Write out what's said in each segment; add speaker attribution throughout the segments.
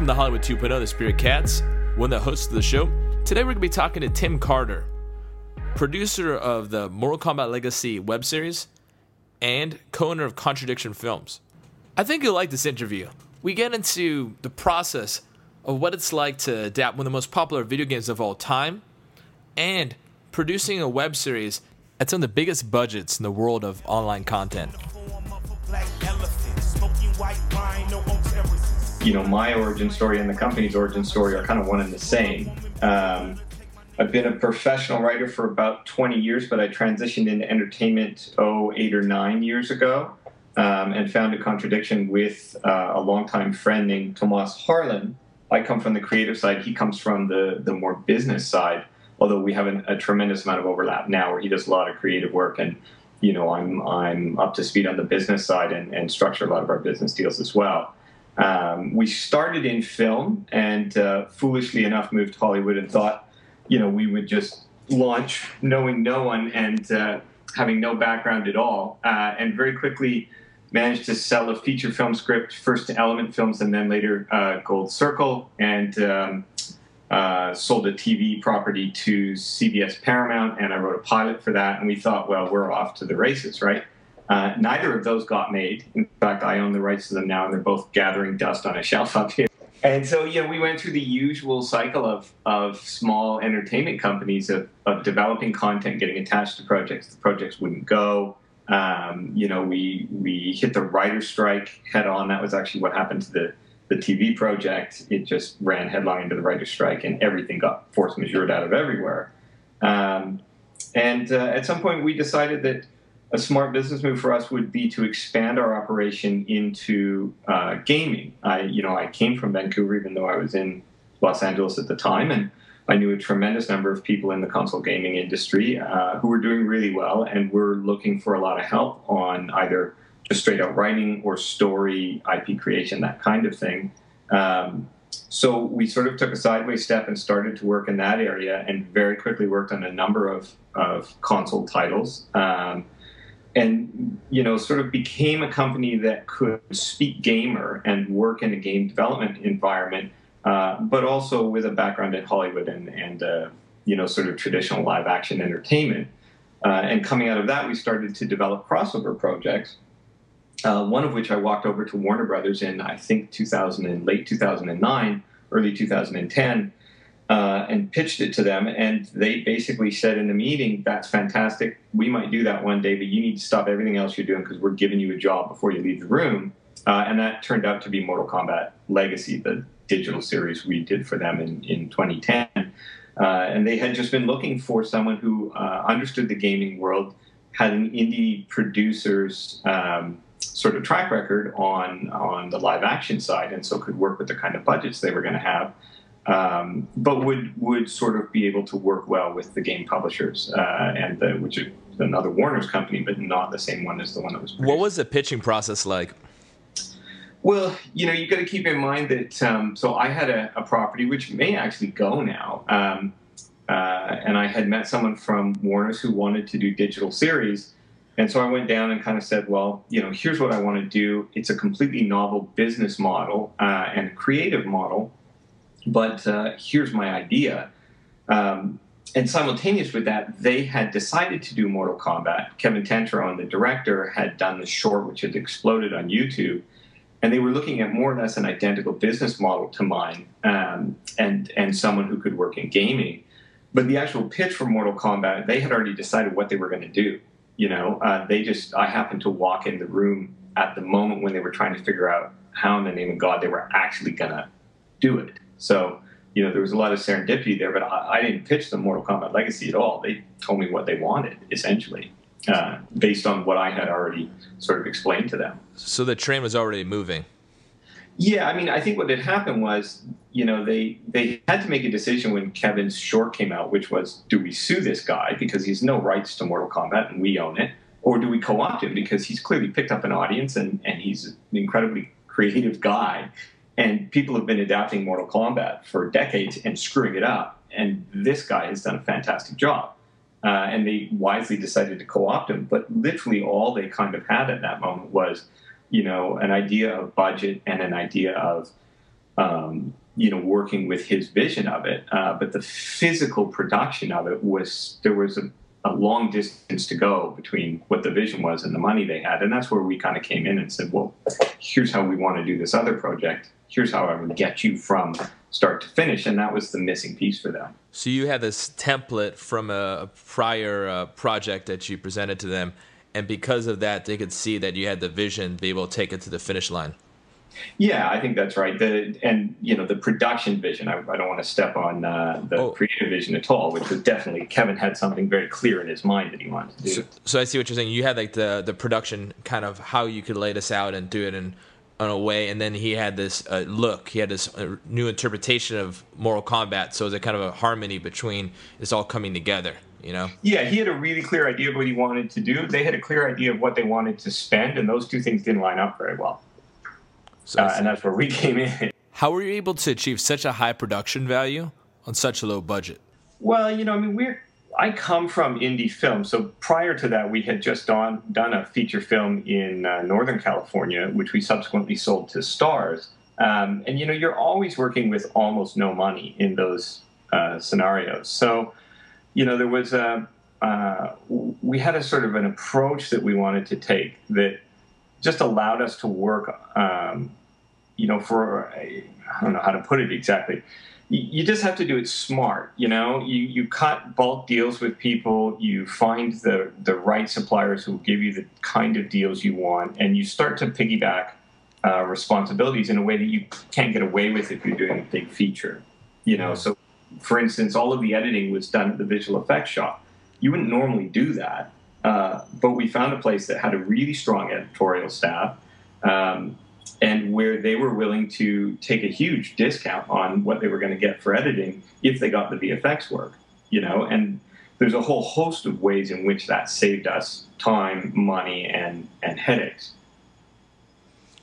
Speaker 1: Welcome to Hollywood 2.0, the Spirit Cats, one of the hosts of the show. Today we're going to be talking to Tim Carter, producer of the Mortal Kombat Legacy web series and co owner of Contradiction Films. I think you'll like this interview. We get into the process of what it's like to adapt one of the most popular video games of all time and producing a web series at some of the biggest budgets in the world of online content.
Speaker 2: You know, my origin story and the company's origin story are kind of one and the same. Um, I've been a professional writer for about 20 years, but I transitioned into entertainment, oh, eight or nine years ago, um, and found a contradiction with uh, a longtime friend named Tomas Harlan. I come from the creative side, he comes from the, the more business side, although we have an, a tremendous amount of overlap now where he does a lot of creative work and you know, I'm I'm up to speed on the business side and, and structure a lot of our business deals as well. Um, we started in film and uh, foolishly enough moved to Hollywood and thought you know, we would just launch knowing no one and uh, having no background at all, uh, and very quickly managed to sell a feature film script first to Element Films and then later uh, Gold Circle, and um, uh, sold a TV property to CBS Paramount, and I wrote a pilot for that. And we thought, well, we're off to the races, right? Uh, neither of those got made. In fact, I own the rights to them now, and they're both gathering dust on a shelf up here. And so, yeah, we went through the usual cycle of, of small entertainment companies of, of developing content, getting attached to projects. The projects wouldn't go. Um, you know, we we hit the writer strike head on. That was actually what happened to the the TV project. It just ran headlong into the writer strike, and everything got force majeure out of everywhere. Um, and uh, at some point, we decided that a smart business move for us would be to expand our operation into uh, gaming. I, you know, I came from Vancouver, even though I was in Los Angeles at the time, and I knew a tremendous number of people in the console gaming industry uh, who were doing really well and were looking for a lot of help on either just straight out writing or story, IP creation, that kind of thing. Um, so we sort of took a sideways step and started to work in that area, and very quickly worked on a number of, of console titles. Um, and you know sort of became a company that could speak gamer and work in a game development environment uh, but also with a background in hollywood and, and uh, you know sort of traditional live action entertainment. Uh, and coming out of that we started to develop crossover projects uh, one of which i walked over to warner brothers in i think 2000 and late 2009 early 2010 uh, and pitched it to them. And they basically said in the meeting, that's fantastic. We might do that one day, but you need to stop everything else you're doing because we're giving you a job before you leave the room. Uh, and that turned out to be Mortal Kombat Legacy, the digital series we did for them in, in 2010. Uh, and they had just been looking for someone who uh, understood the gaming world, had an indie producer's um, sort of track record on, on the live action side, and so could work with the kind of budgets they were going to have um, but would would sort of be able to work well with the game publishers uh, and the, which is another Warner's company, but not the same one as the one that was.
Speaker 1: Produced. What was the pitching process like?
Speaker 2: Well, you know, you got to keep in mind that. Um, so I had a, a, property which may actually go now, um, uh, and I had met someone from Warner's who wanted to do digital series. And so I went down and kind of said, well, you know, here's what I want to do. It's a completely novel business model uh, and creative model but uh, here's my idea. Um, and simultaneous with that, they had decided to do Mortal Kombat. Kevin Tancharoen, the director, had done the short, which had exploded on YouTube. And they were looking at more or less an identical business model to mine um, and, and someone who could work in gaming. But the actual pitch for Mortal Kombat, they had already decided what they were going to do. You know, uh, they just, I happened to walk in the room at the moment when they were trying to figure out how in the name of God they were actually going to do it. So, you know, there was a lot of serendipity there, but I, I didn't pitch them Mortal Kombat Legacy at all. They told me what they wanted, essentially, uh, based on what I had already sort of explained to them.
Speaker 1: So the train was already moving.
Speaker 2: Yeah, I mean, I think what had happened was, you know, they they had to make a decision when Kevin's short came out, which was, do we sue this guy because he's no rights to Mortal Kombat and we own it, or do we co-opt him because he's clearly picked up an audience and and he's an incredibly creative guy and people have been adapting Mortal Kombat for decades and screwing it up. And this guy has done a fantastic job. Uh, and they wisely decided to co-opt him. But literally, all they kind of had at that moment was, you know, an idea of budget and an idea of um, you know, working with his vision of it. Uh, but the physical production of it was there was a, a, long distance to go between what the vision was and the money they had, and that's where we kind of came in and said, well, here's how we want to do this other project. Here's how I would get you from start to finish, and that was the missing piece for them.
Speaker 1: So you had this template from a prior uh, project that you presented to them, and because of that, they could see that you had the vision, be able to take it to the finish line.
Speaker 2: Yeah, I think that's right. The and you know the production vision. I, I don't want to step on uh, the oh. creative vision at all, which was definitely Kevin had something very clear in his mind that he wanted to do.
Speaker 1: So, so I see what you're saying. You had like the the production kind of how you could lay this out and do it in a way, and then he had this uh, look. He had this uh, new interpretation of Mortal Kombat. So it was a kind of a harmony between it's all coming together. You know?
Speaker 2: Yeah, he had a really clear idea of what he wanted to do. They had a clear idea of what they wanted to spend, and those two things didn't line up very well. So uh, and that's where we came in.
Speaker 1: How were you able to achieve such a high production value on such a low budget?
Speaker 2: Well, you know, I mean, we're I come from indie film, so prior to that, we had just done done a feature film in uh, Northern California, which we subsequently sold to Starz. Um, and you know, you're always working with almost no money in those uh, scenarios. So, you know, there was a uh, we had a sort of an approach that we wanted to take that just allowed us to work, um, you know, for I don't know how to put it exactly. You just have to do it smart, you know. You you cut bulk deals with people. You find the the right suppliers who will give you the kind of deals you want, and you start to piggyback uh, responsibilities in a way that you can't get away with if you're doing a big feature. You know, so for instance, all of the editing was done at the visual effects shop. You wouldn't normally do that. But we found a place that had a really strong editorial staff um, and where they were willing to take a huge discount on what they were going to get for editing if they got the VFX work, you know, and there's a whole host of ways in which that saved us time, money, and, and headaches.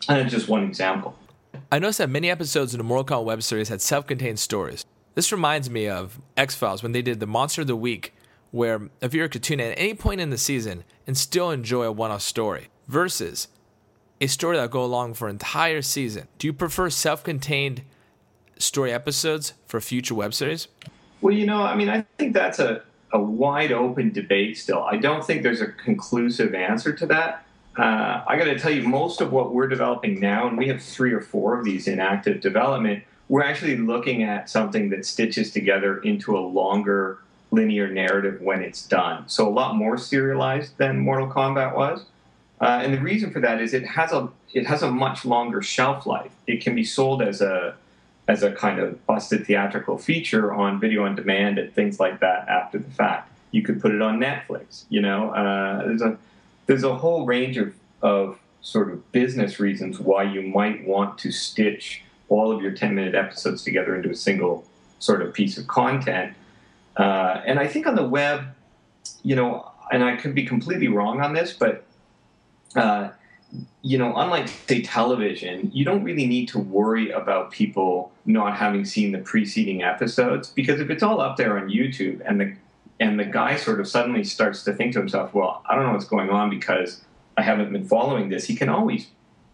Speaker 2: And it's just one example.
Speaker 1: I noticed that many episodes in the Mortal Kombat web series had self contained stories. This reminds me of X Files when they did the Monster of the Week where a viewer could tune in at any point in the season and still enjoy a one off story, versus a story that'll go along for an entire season. Do you prefer self contained story episodes for future web series?
Speaker 2: Well, you know, I mean, I think that's a, a wide open debate still. I don't think there's a conclusive answer to that. Uh, I got to tell you, most of what we're developing now, and we have three or four of these in active development, we're actually looking at something that stitches together into a longer linear narrative when it's done. So a lot more serialized than Mortal Kombat was. Uh, and the reason for that is it has a it has a much longer shelf life. It can be sold as a as a kind of busted theatrical feature on video on demand and things like that after the fact. You could put it on Netflix. You know, uh, there's a there's a whole range of of sort of business reasons why you might want to stitch all of your 10 minute episodes together into a single sort of piece of content uh, and I think on the web, you know, and I could be completely wrong on this, but uh, you know, unlike say television, you don't really need to worry about people not having seen the preceding episodes because if it's all up there on YouTube and the and the guy sort of suddenly starts to think to himself, well, I don't know what's going on because I haven't been following this. He can always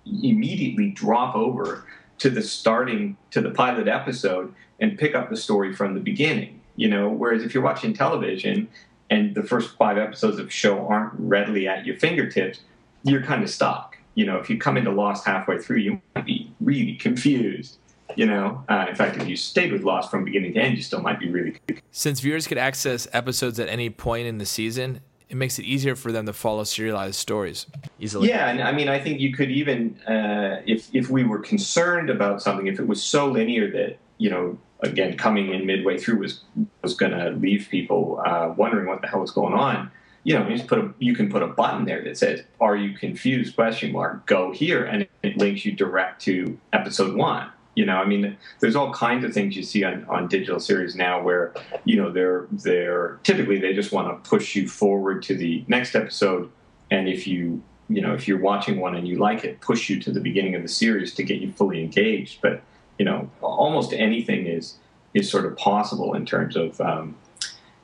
Speaker 2: immediately drop over to the starting to the pilot episode and pick up the story from the beginning you know whereas if you're watching television and the first five episodes of a show aren't readily at your fingertips you're kind of stuck you know if you come into lost halfway through you might be really confused you know uh, in fact if you stayed with lost from beginning to end you still might be really confused.
Speaker 1: since viewers could access episodes at any point in the season it makes it easier for them to follow serialized stories easily.
Speaker 2: Yeah, and I mean, I think you could even, uh, if if we were concerned about something, if it was so linear that you know again coming in midway through was was going to leave people uh, wondering what the hell was going on. You know, you just put a you can put a button there that says "Are you confused?" question mark. Go here, and it links you direct to episode one. You know, I mean, there's all kinds of things you see on, on digital series now where you know they're they're typically they just want to push you forward to the next episode, and if you you know if you're watching one and you like it, push you to the beginning of the series to get you fully engaged. But you know, almost anything is is sort of possible in terms of um,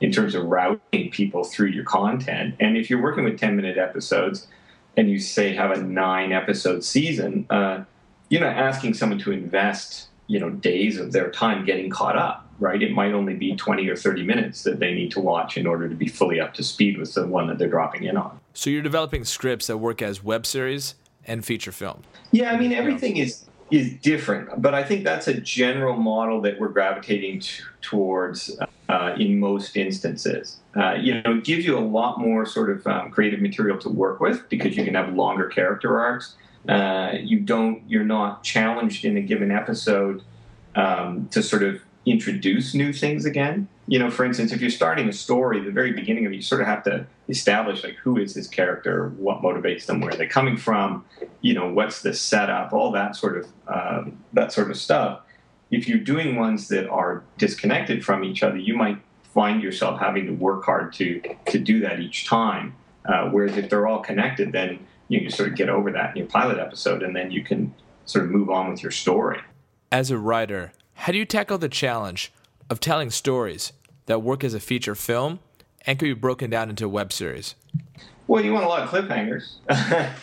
Speaker 2: in terms of routing people through your content. And if you're working with 10 minute episodes and you say have a nine episode season, uh, you're not asking someone to invest, you know days of their time getting caught up right? It might only be 20 or 30 minutes that they need to watch in order to be fully up to speed with the one that they're dropping in on.
Speaker 1: So you're developing scripts that work as web series and feature film?
Speaker 2: Yeah i mean everything is is different but i think that's a general model that we're gravitating t- towards uh, in most instances. Uh, you know it gives you a lot more sort of um, creative material to work with because you can have longer character arcs. Uh, you don't you're not challenged in a given episode um, to sort of introduce new things again. You know for instance if you're starting a story the very beginning of it you sort of have to establish like who is this character what motivates them where they're they coming from you know what's the setup all that sort of um, that sort of stuff. If you're doing ones that are disconnected from each other you might find yourself having to work hard to to do that each time. Uh, whereas if they're all connected then you can sort of get over that in your pilot episode and then you can sort of move on with your story.
Speaker 1: As a writer, how do you tackle the challenge of telling stories that work as a feature film and can be broken down into web series?
Speaker 2: Well, you want a lot of cliffhangers.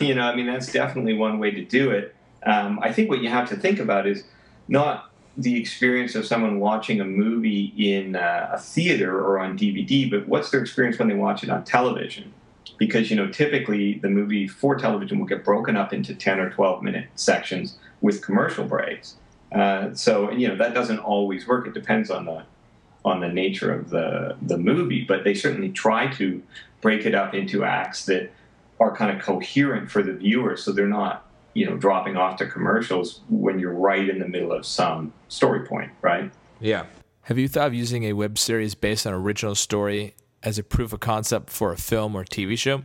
Speaker 2: you know, I mean, that's definitely one way to do it. Um, I think what you have to think about is not the experience of someone watching a movie in uh, a theater or on DVD, but what's their experience when they watch it on television? because you know typically the movie for television will get broken up into 10 or 12 minute sections with commercial breaks uh, so you know that doesn't always work. It depends on the on the nature of the the movie but they certainly try to break it up into acts that are kind of coherent for the viewer so they're not you know dropping off to commercials when you're right in the middle of some story point right?
Speaker 1: Yeah. Have you thought of using a web series based on original story as a proof of concept for a film or TV show?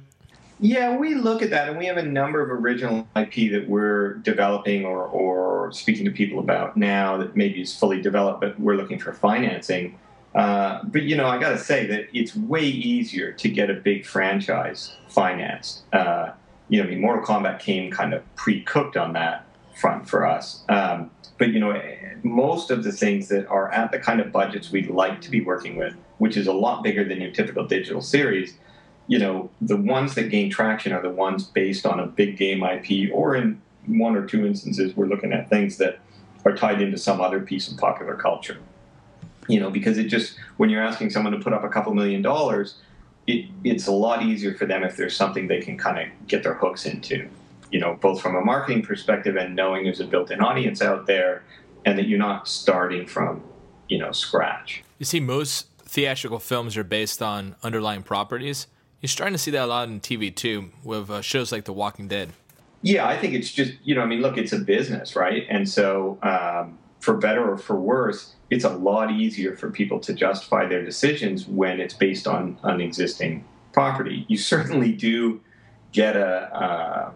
Speaker 2: Yeah, we look at that, and we have a number of original IP that we're developing or, or speaking to people about now that maybe is fully developed, but we're looking for financing. Uh, but you know, I got to say that it's way easier to get a big franchise financed. Uh, you know, I mean, Mortal Kombat came kind of pre-cooked on that front for us. Um, but you know, most of the things that are at the kind of budgets we'd like to be working with which is a lot bigger than your typical digital series, you know, the ones that gain traction are the ones based on a big game IP, or in one or two instances, we're looking at things that are tied into some other piece of popular culture. You know, because it just, when you're asking someone to put up a couple million dollars, it, it's a lot easier for them if there's something they can kind of get their hooks into, you know, both from a marketing perspective and knowing there's a built in audience out there and that you're not starting from, you know, scratch.
Speaker 1: You see, most theatrical films are based on underlying properties. You're starting to see that a lot in TV too, with uh, shows like The Walking Dead.
Speaker 2: Yeah, I think it's just you know, I mean, look, it's a business, right? And so, um, for better or for worse, it's a lot easier for people to justify their decisions when it's based on on existing property. You certainly do get a, uh,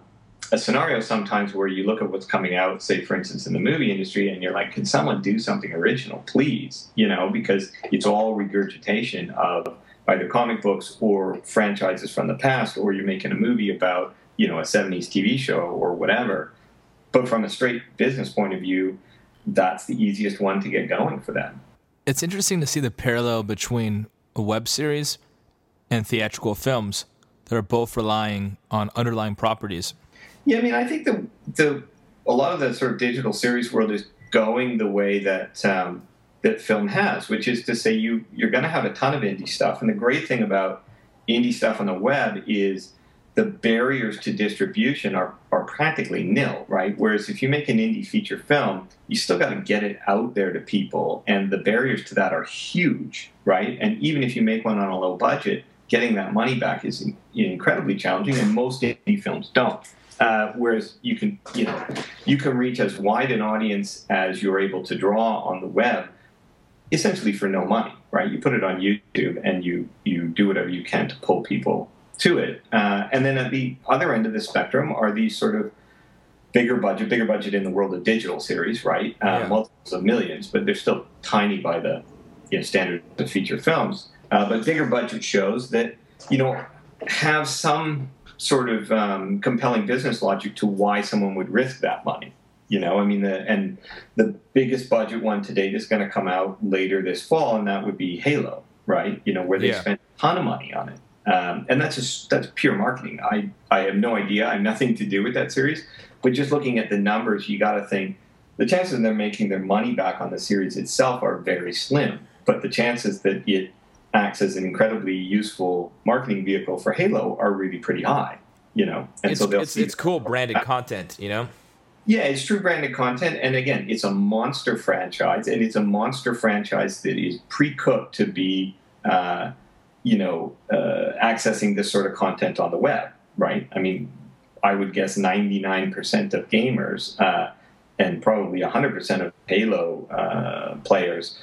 Speaker 2: a scenario sometimes where you look at what's coming out, say, for instance, in the movie industry, and you're like, can someone do something original, please? You know, because it's all regurgitation of either comic books or franchises from the past, or you're making a movie about, you know, a 70s TV show or whatever. But from a straight business point of view, that's the easiest one to get going for them.
Speaker 1: It's interesting to see the parallel between a web series and theatrical films that are both relying on underlying properties
Speaker 2: yeah, I mean, I think the the a lot of the sort of digital series world is going the way that um, that film has, which is to say you you're going to have a ton of indie stuff, and the great thing about indie stuff on the web is the barriers to distribution are, are practically nil, right? Whereas if you make an indie feature film, you still got to get it out there to people, and the barriers to that are huge, right? And even if you make one on a low budget, getting that money back is incredibly challenging, and most indie films don't. Uh, whereas you can, you know, you can reach as wide an audience as you're able to draw on the web, essentially for no money, right? You put it on YouTube and you you do whatever you can to pull people to it. Uh, and then at the other end of the spectrum are these sort of bigger budget, bigger budget in the world of digital series, right? Uh, yeah. Multiples of millions, but they're still tiny by the you know, standard of feature films. Uh, but bigger budget shows that you know have some sort of um, compelling business logic to why someone would risk that money. You know, I mean, the, and the biggest budget one to date is going to come out later this fall, and that would be Halo, right? You know, where they yeah. spent a ton of money on it. Um, and that's just that's pure marketing. I I have no idea. I have nothing to do with that series, but just looking at the numbers, you got to think the chances of them making their money back on the series itself are very slim. But the chances that it acts as an incredibly useful marketing vehicle for Halo are really pretty high. You know,
Speaker 1: and it's, so they'll it's, it's cool branded content. You know.
Speaker 2: Yeah, it's true branded content, and again, it's a monster franchise, and it's a monster franchise that is pre-cooked to be, uh, you know, uh, accessing this sort of content on the web, right? I mean, I would guess ninety-nine percent of gamers uh, and probably hundred percent of Halo uh, players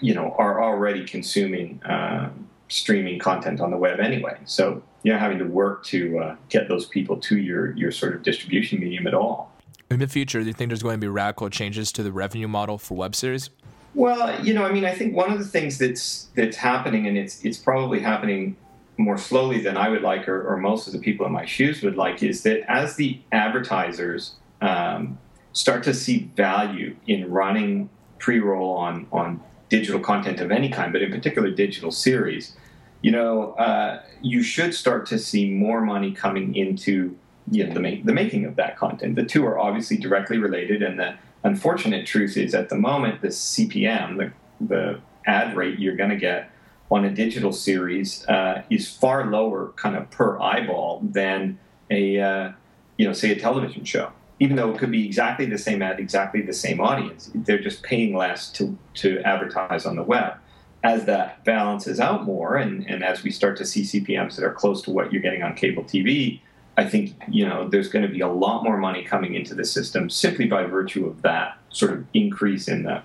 Speaker 2: you know, are already consuming uh, streaming content on the web anyway. So you're not having to work to uh, get those people to your your sort of distribution medium at all.
Speaker 1: In the future, do you think there's going to be radical changes to the revenue model for web series?
Speaker 2: Well, you know, I mean, I think one of the things that's that's happening, and it's it's probably happening more slowly than I would like, or, or most of the people in my shoes would like, is that as the advertisers um, start to see value in running pre-roll on on digital content of any kind, but in particular digital series, you know, uh, you should start to see more money coming into you know, the, the making of that content. The two are obviously directly related, and the unfortunate truth is at the moment, the CPM, the, the ad rate you're going to get on a digital series uh, is far lower kind of per eyeball than a, uh, you know, say a television show even though it could be exactly the same ad, exactly the same audience, they're just paying less to, to advertise on the web. As that balances out more, and, and as we start to see CPMs that are close to what you're getting on cable TV, I think you know there's going to be a lot more money coming into the system simply by virtue of that sort of increase in the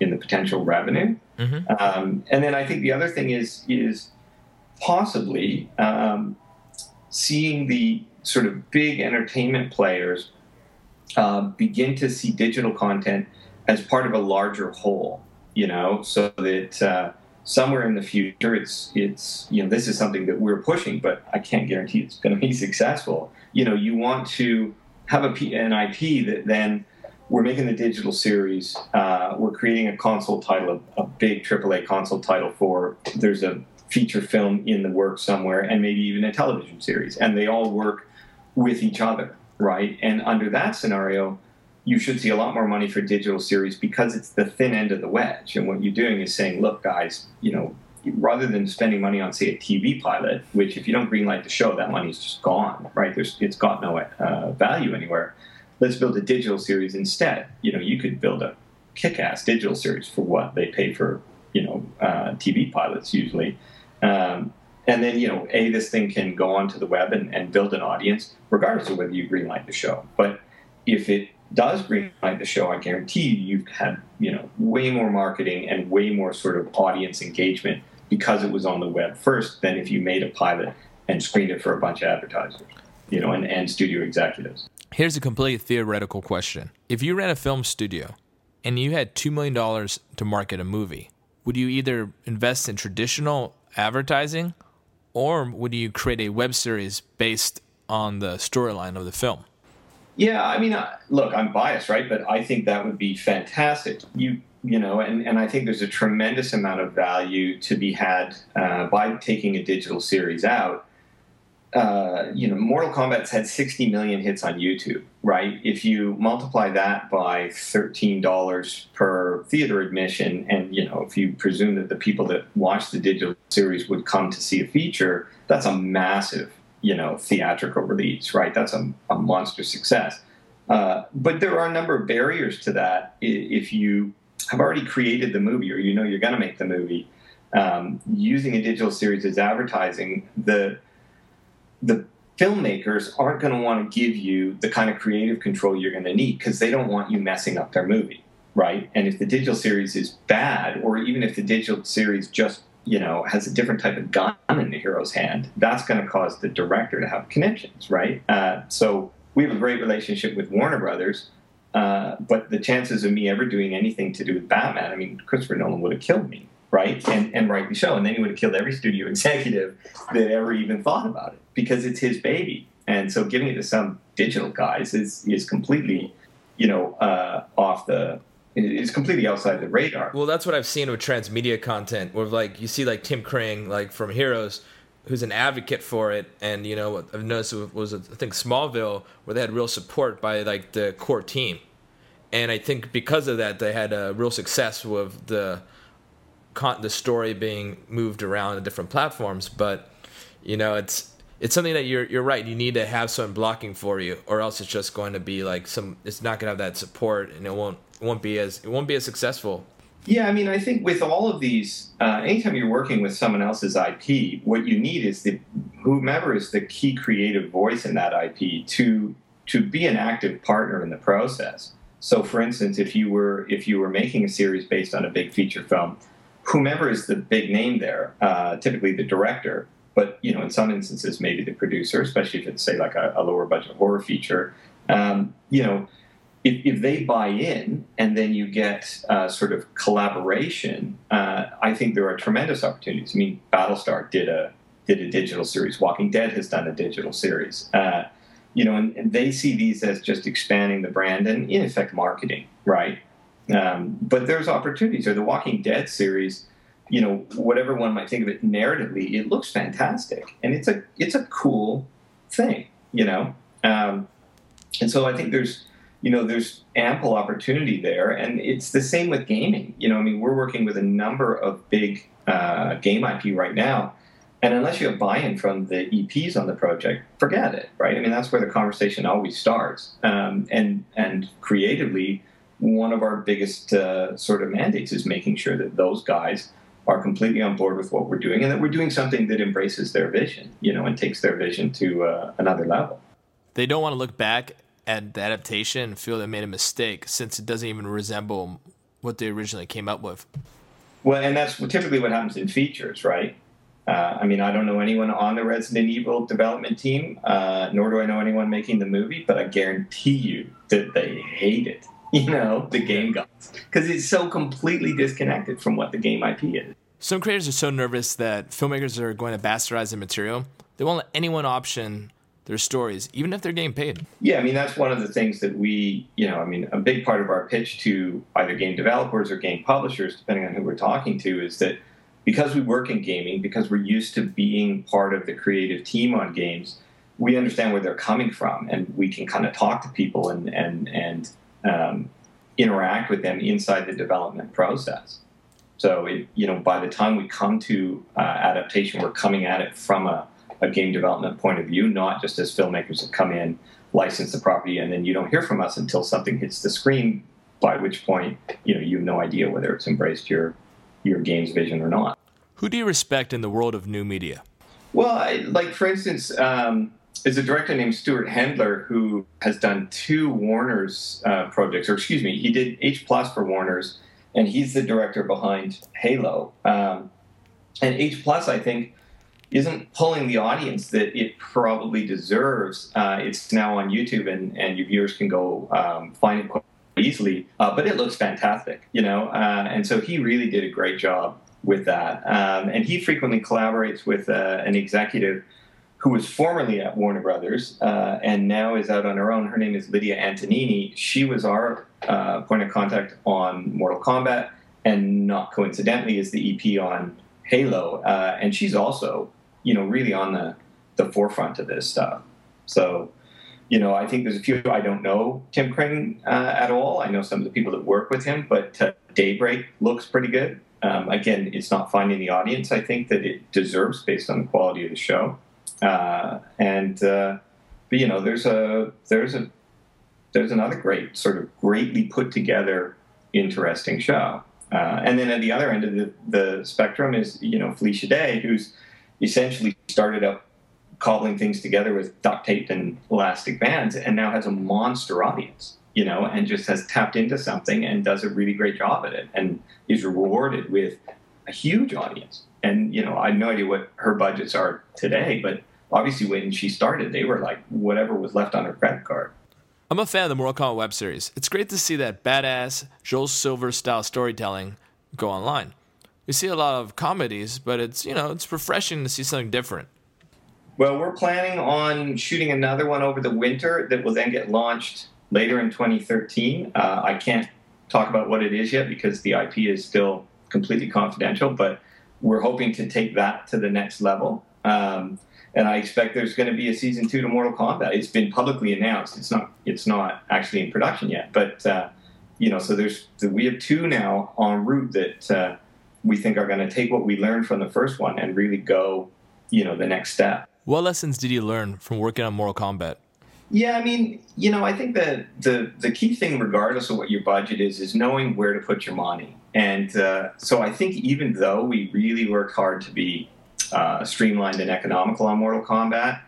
Speaker 2: in the potential revenue. Mm-hmm. Um, and then I think the other thing is is possibly um, seeing the sort of big entertainment players uh, begin to see digital content as part of a larger whole. You know, so that uh, somewhere in the future, it's it's you know this is something that we're pushing, but I can't guarantee it's going to be successful. You know, you want to have a P- an IP that then we're making the digital series. Uh, we're creating a console title, a, a big AAA console title for. There's a feature film in the works somewhere, and maybe even a television series, and they all work with each other right? And under that scenario, you should see a lot more money for digital series because it's the thin end of the wedge. And what you're doing is saying, look, guys, you know, rather than spending money on, say, a TV pilot, which if you don't greenlight the show, that money's just gone, right? There's, it's got no uh, value anywhere. Let's build a digital series instead. You know, you could build a kick-ass digital series for what they pay for, you know, uh, TV pilots usually. Um, and then, you know, A, this thing can go onto the web and, and build an audience, regardless of whether you greenlight the show. But if it does greenlight the show, I guarantee you, you've had, you know, way more marketing and way more sort of audience engagement because it was on the web first than if you made a pilot and screened it for a bunch of advertisers, you know, and, and studio executives.
Speaker 1: Here's a completely theoretical question. If you ran a film studio and you had $2 million to market a movie, would you either invest in traditional advertising or would you create a web series based on the storyline of the film?
Speaker 2: Yeah, I mean, look, I'm biased, right? But I think that would be fantastic. You, you know, and, and I think there's a tremendous amount of value to be had uh, by taking a digital series out uh, you know, Mortal Kombat's had 60 million hits on YouTube, right? If you multiply that by $13 per theater admission, and you know, if you presume that the people that watch the digital series would come to see a feature, that's a massive, you know, theatrical release, right? That's a, a monster success. Uh, but there are a number of barriers to that. If you have already created the movie, or you know you're going to make the movie, um, using a digital series as advertising, the the filmmakers aren't going to want to give you the kind of creative control you're going to need because they don't want you messing up their movie, right? And if the digital series is bad, or even if the digital series just you know has a different type of gun in the hero's hand, that's going to cause the director to have connections, right? Uh, so we have a great relationship with Warner Brothers. Uh, but the chances of me ever doing anything to do with Batman, I mean, Christopher Nolan would have killed me, right? And, and rightly so. And then he would have killed every studio executive that ever even thought about it because it's his baby. And so giving it to some digital guys is, is completely, you know, uh, off the, is completely outside the radar.
Speaker 1: Well, that's what I've seen with transmedia content, where like you see like Tim Kring, like from Heroes, who's an advocate for it, and you know I've noticed it was I think Smallville where they had real support by like the core team, and I think because of that, they had a real success with the con the story being moved around to different platforms. But you know, it's it's something that you're you're right. You need to have someone blocking for you, or else it's just going to be like some. It's not going to have that support, and it won't it won't be as it won't be as successful.
Speaker 2: Yeah, I mean, I think with all of these, uh, anytime you're working with someone else's IP, what you need is the whomever is the key creative voice in that IP to to be an active partner in the process. So, for instance, if you were if you were making a series based on a big feature film, whomever is the big name there, uh, typically the director, but you know, in some instances, maybe the producer, especially if it's say like a, a lower budget horror feature. Um, you know, if, if, they buy in and then you get uh, sort of collaboration, uh, I think there are tremendous opportunities. I mean, Battlestar did a did a digital series. Walking Dead has done a digital series. Uh, you know, and, and, they see these as just expanding the brand and in effect marketing, right? Um, but there's opportunities. Or the Walking Dead series, you know, whatever one might think of it narratively, it looks fantastic, and it's a it's a cool thing, you know. Um, and so I think there's you know there's ample opportunity there, and it's the same with gaming. You know, I mean, we're working with a number of big uh, game IP right now. And unless you have buy-in from the EPs on the project, forget it, right? I mean, that's where the conversation always starts. Um, and and creatively, one of our biggest uh, sort of mandates is making sure that those guys are completely on board with what we're doing and that we're doing something that embraces their vision, you know, and takes their vision to uh, another level.
Speaker 1: They don't want to look back at the adaptation and feel they made a mistake since it doesn't even resemble what they originally came up with.
Speaker 2: Well, and that's typically what happens in features, right? Uh, I mean, I don't know anyone on the Resident Evil development team, uh, nor do I know anyone making the movie, but I guarantee you that they hate it you know, the game gods. Because it's so completely disconnected from what the game IP is.
Speaker 1: Some creators are so nervous that filmmakers are going to bastardize the material, they won't let anyone option their stories, even if they're getting paid.
Speaker 2: Yeah, I mean, that's one of the things that we, you know, I mean, a big part of our pitch to either game developers or game publishers, depending on who we're talking to, is that because we work in gaming, because we're used to being part of the creative team on games, we understand where they're coming from and we can kind of talk to people and, and, and um, interact with them inside the development process. So, it, you know, by the time we come to uh, adaptation, we're coming at it from a, a, game development point of view, not just as filmmakers that come in, license the property, and then you don't hear from us until something hits the screen. By which point, you know, you have no idea whether it's embraced your your game's vision or not.
Speaker 1: Who do you respect in the world of new media?
Speaker 2: Well, I, like for instance, um, is a director named Stuart Hendler who has done two Warner's uh, projects, or excuse me, he did H plus for Warner's, and he's the director behind Halo. Um, and H plus, I think, isn't pulling the audience that it probably deserves. Uh, it's now on YouTube, and, and your viewers can go um, find it quite easily. Uh, but it looks fantastic, you know. Uh, and so he really did a great job with that. Um, and he frequently collaborates with uh, an executive who was formerly at Warner Brothers uh, and now is out on her own. Her name is Lydia Antonini. She was our uh, point of contact on Mortal Kombat, and not coincidentally, is the EP on Halo. Uh, and she's also, you know, really on the the forefront of this stuff. So, you know, I think there's a few I don't know Tim Kring uh, at all. I know some of the people that work with him, but uh, Daybreak looks pretty good. Um, again, it's not finding the audience I think that it deserves based on the quality of the show. Uh, and uh, but you know, there's a there's a there's another great sort of greatly put together, interesting show. Uh, and then at the other end of the, the spectrum is you know Felicia Day, who's essentially started up cobbling things together with duct tape and elastic bands, and now has a monster audience. You know, and just has tapped into something and does a really great job at it, and is rewarded with a huge audience. And you know, I have no idea what her budgets are today, but obviously when she started, they were like whatever was left on her credit card.
Speaker 1: I'm a fan of the Mortal Kombat web series. It's great to see that badass Joel Silver style storytelling go online. We see a lot of comedies, but it's you know it's refreshing to see something different.
Speaker 2: Well, we're planning on shooting another one over the winter that will then get launched later in 2013. Uh, I can't talk about what it is yet because the IP is still completely confidential, but we're hoping to take that to the next level. Um, and I expect there's going to be a season two to Mortal Kombat. It's been publicly announced. It's not. It's not actually in production yet, but uh, you know, so there's we have two now en route that uh, we think are going to take what we learned from the first one and really go, you know, the next step.
Speaker 1: What lessons did you learn from working on Mortal Kombat?
Speaker 2: Yeah, I mean, you know, I think that the the key thing, regardless of what your budget is, is knowing where to put your money. And uh, so I think even though we really worked hard to be uh, streamlined and economical on Mortal Kombat,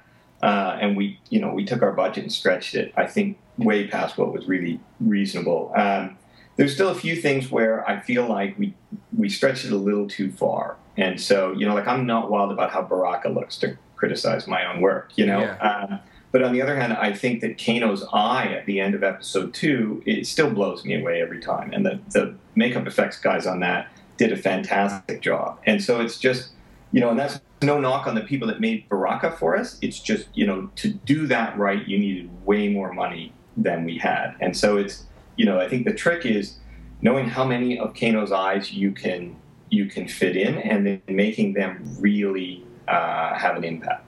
Speaker 2: uh, and we, you know, we took our budget and stretched it. I think way past what was really reasonable. Um, there's still a few things where I feel like we we stretched it a little too far. And so, you know, like I'm not wild about how Baraka looks to criticize my own work, you know. Yeah. Uh, but on the other hand, I think that Kano's eye at the end of episode two, it still blows me away every time. And the, the makeup effects guys on that did a fantastic job. And so it's just, you know, and that's no knock on the people that made Baraka for us. It's just, you know, to do that right, you needed way more money than we had. And so it's, you know, I think the trick is knowing how many of Kano's eyes you can you can fit in and then making them really uh, have an impact.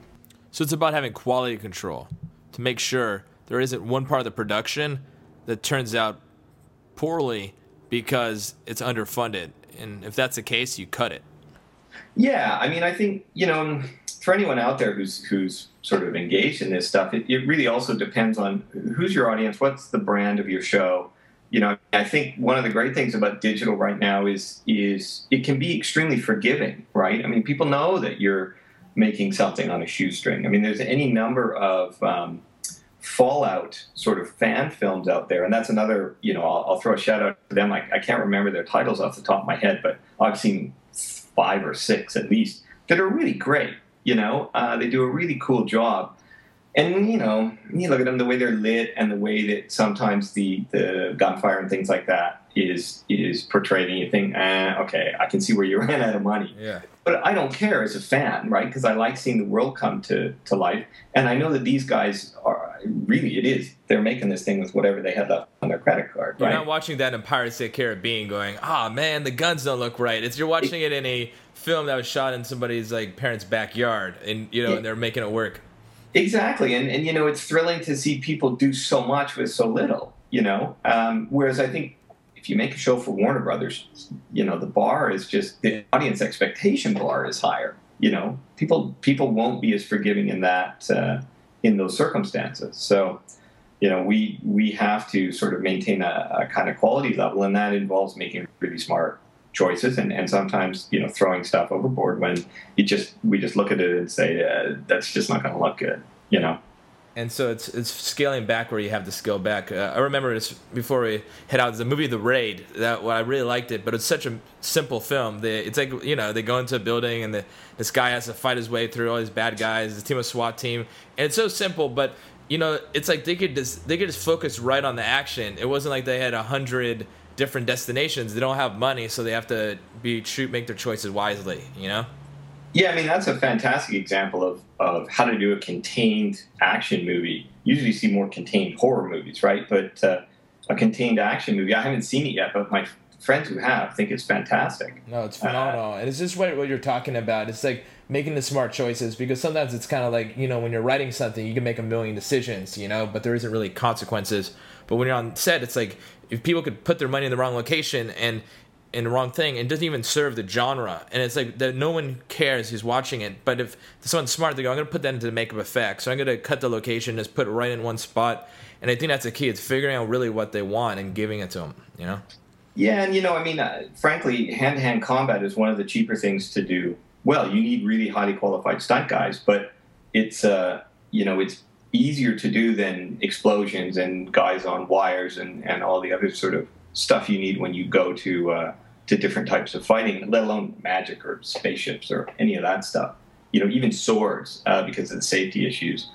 Speaker 1: So it's about having quality control to make sure there isn't one part of the production that turns out poorly because it's underfunded. And if that's the case, you cut it.
Speaker 2: Yeah, I mean, I think you know, for anyone out there who's who's sort of engaged in this stuff, it, it really also depends on who's your audience, what's the brand of your show. You know, I think one of the great things about digital right now is is it can be extremely forgiving, right? I mean, people know that you're making something on a shoestring. I mean, there's any number of um, Fallout sort of fan films out there, and that's another. You know, I'll, I'll throw a shout out to them. I, I, can't remember their titles off the top of my head, but I've seen five or six at least that are really great. You know, uh, they do a really cool job. And you know, you look at them the way they're lit and the way that sometimes the the gunfire and things like that is is portrayed, and you think, eh, okay, I can see where you ran out of money.
Speaker 1: Yeah
Speaker 2: but I don't care as a fan, right? Because I like seeing the world come to, to life. And I know that these guys are really, it is, they're making this thing with whatever they had left on their credit card.
Speaker 1: You're
Speaker 2: right?
Speaker 1: not watching that in Pirates of the Caribbean going, ah, oh, man, the guns don't look right. It's you're watching it, it in a film that was shot in somebody's like parents' backyard and, you know, yeah. and they're making it work.
Speaker 2: Exactly. And, and, you know, it's thrilling to see people do so much with so little, you know? Um, whereas I think if you make a show for Warner Brothers, you know the bar is just the audience expectation bar is higher. You know, people people won't be as forgiving in that uh, in those circumstances. So, you know, we we have to sort of maintain a, a kind of quality level, and that involves making really smart choices and, and sometimes you know throwing stuff overboard when you just we just look at it and say uh, that's just not going to look good you know
Speaker 1: and so it's it's scaling back where you have to scale back. Uh, I remember this before we head out. The movie The Raid. That well, I really liked it, but it's such a simple film. They, it's like you know they go into a building and the, this guy has to fight his way through all these bad guys. The team of SWAT team, and it's so simple, but you know it's like they could just they could just focus right on the action. It wasn't like they had a hundred different destinations. They don't have money, so they have to be shoot make their choices wisely. You know.
Speaker 2: Yeah, I mean that's a fantastic example of, of how to do a contained action movie. Usually, you see more contained horror movies, right? But uh, a contained action movie, I haven't seen it yet, but my friends who have think it's fantastic.
Speaker 1: No, it's phenomenal, uh, and it's just what, what you're talking about. It's like making the smart choices because sometimes it's kind of like you know when you're writing something, you can make a million decisions, you know, but there isn't really consequences. But when you're on set, it's like if people could put their money in the wrong location and in the wrong thing and doesn't even serve the genre. And it's like that no one cares who's watching it. But if someone's smart, they go, I'm going to put that into the makeup effect. So I'm going to cut the location, just put it right in one spot. And I think that's the key. It's figuring out really what they want and giving it to them, you know?
Speaker 2: Yeah, and you know, I mean, uh, frankly, hand to hand combat is one of the cheaper things to do. Well, you need really highly qualified stunt guys, but it's, uh, you know, it's easier to do than explosions and guys on wires and, and all the other sort of stuff you need when you go to uh, to different types of fighting, let alone magic or spaceships or any of that stuff. You know, even swords, uh, because of the safety issues,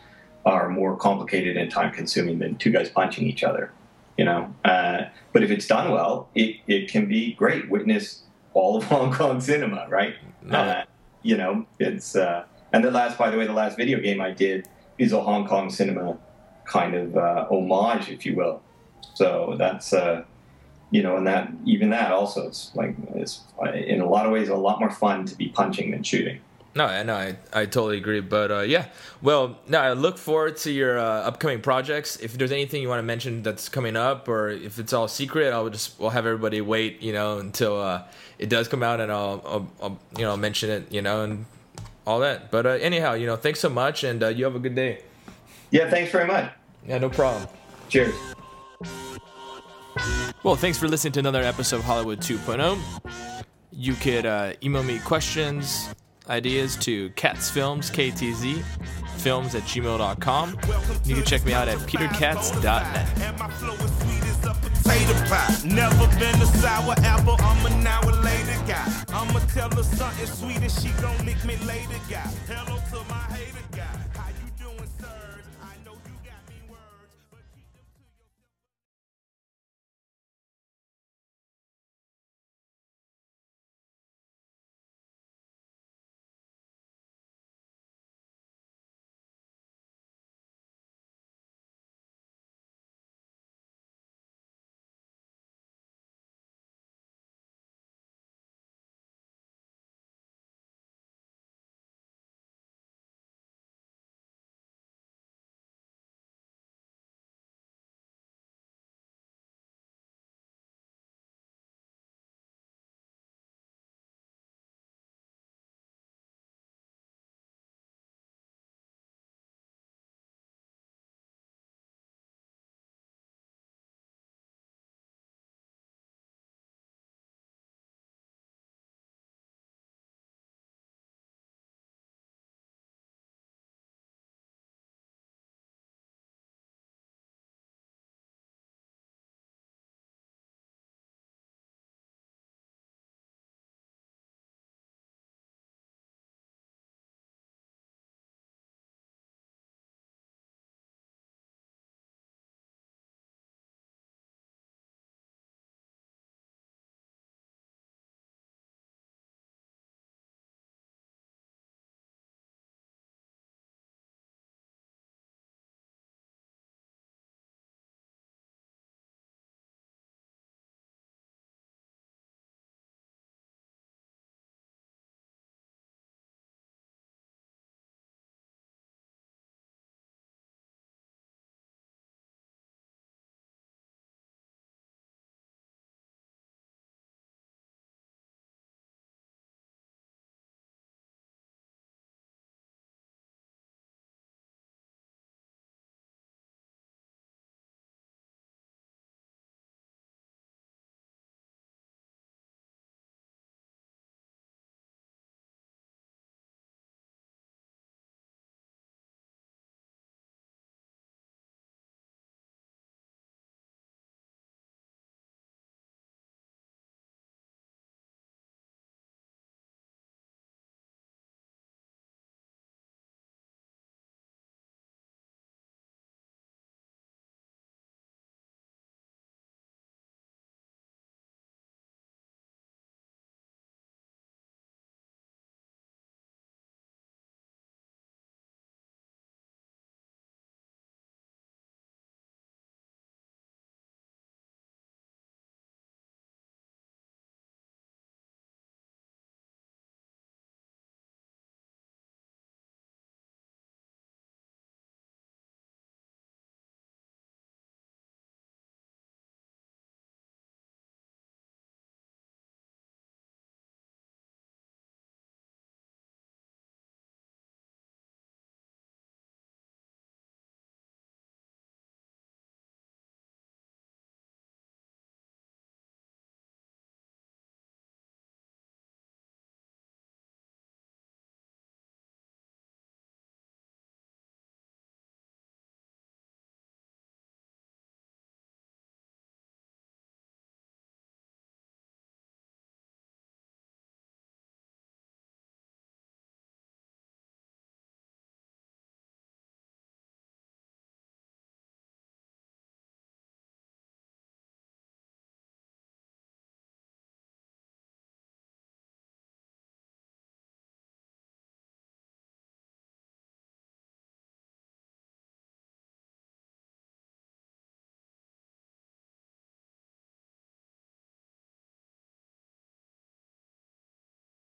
Speaker 2: are more complicated and time consuming than two guys punching each other. You know, uh, but if it's done well, it, it can be great. Witness all of Hong Kong cinema, right? No. Uh, you know, it's uh, and the last, by the way, the last video game I did is a Hong Kong cinema kind of uh, homage, if you will. So that's uh, you know, and that even that also it's like it's in a lot of ways a lot more fun to be punching than shooting.
Speaker 1: No, I know, I, I totally agree. But uh, yeah, well, no, I look forward to your uh, upcoming projects. If there's anything you want to mention that's coming up, or if it's all secret, I'll just we'll have everybody wait, you know, until uh, it does come out, and I'll, I'll, I'll, you know mention it, you know, and all that. But uh, anyhow, you know, thanks so much, and uh, you have a good day.
Speaker 2: Yeah, thanks very much.
Speaker 1: Yeah, no problem.
Speaker 2: Cheers.
Speaker 1: Well, thanks for listening to another episode of Hollywood 2.0. You could uh, email me questions, ideas to katzfilms, K-T-Z, films at gmail.com. You can check me out at peterkatz.net.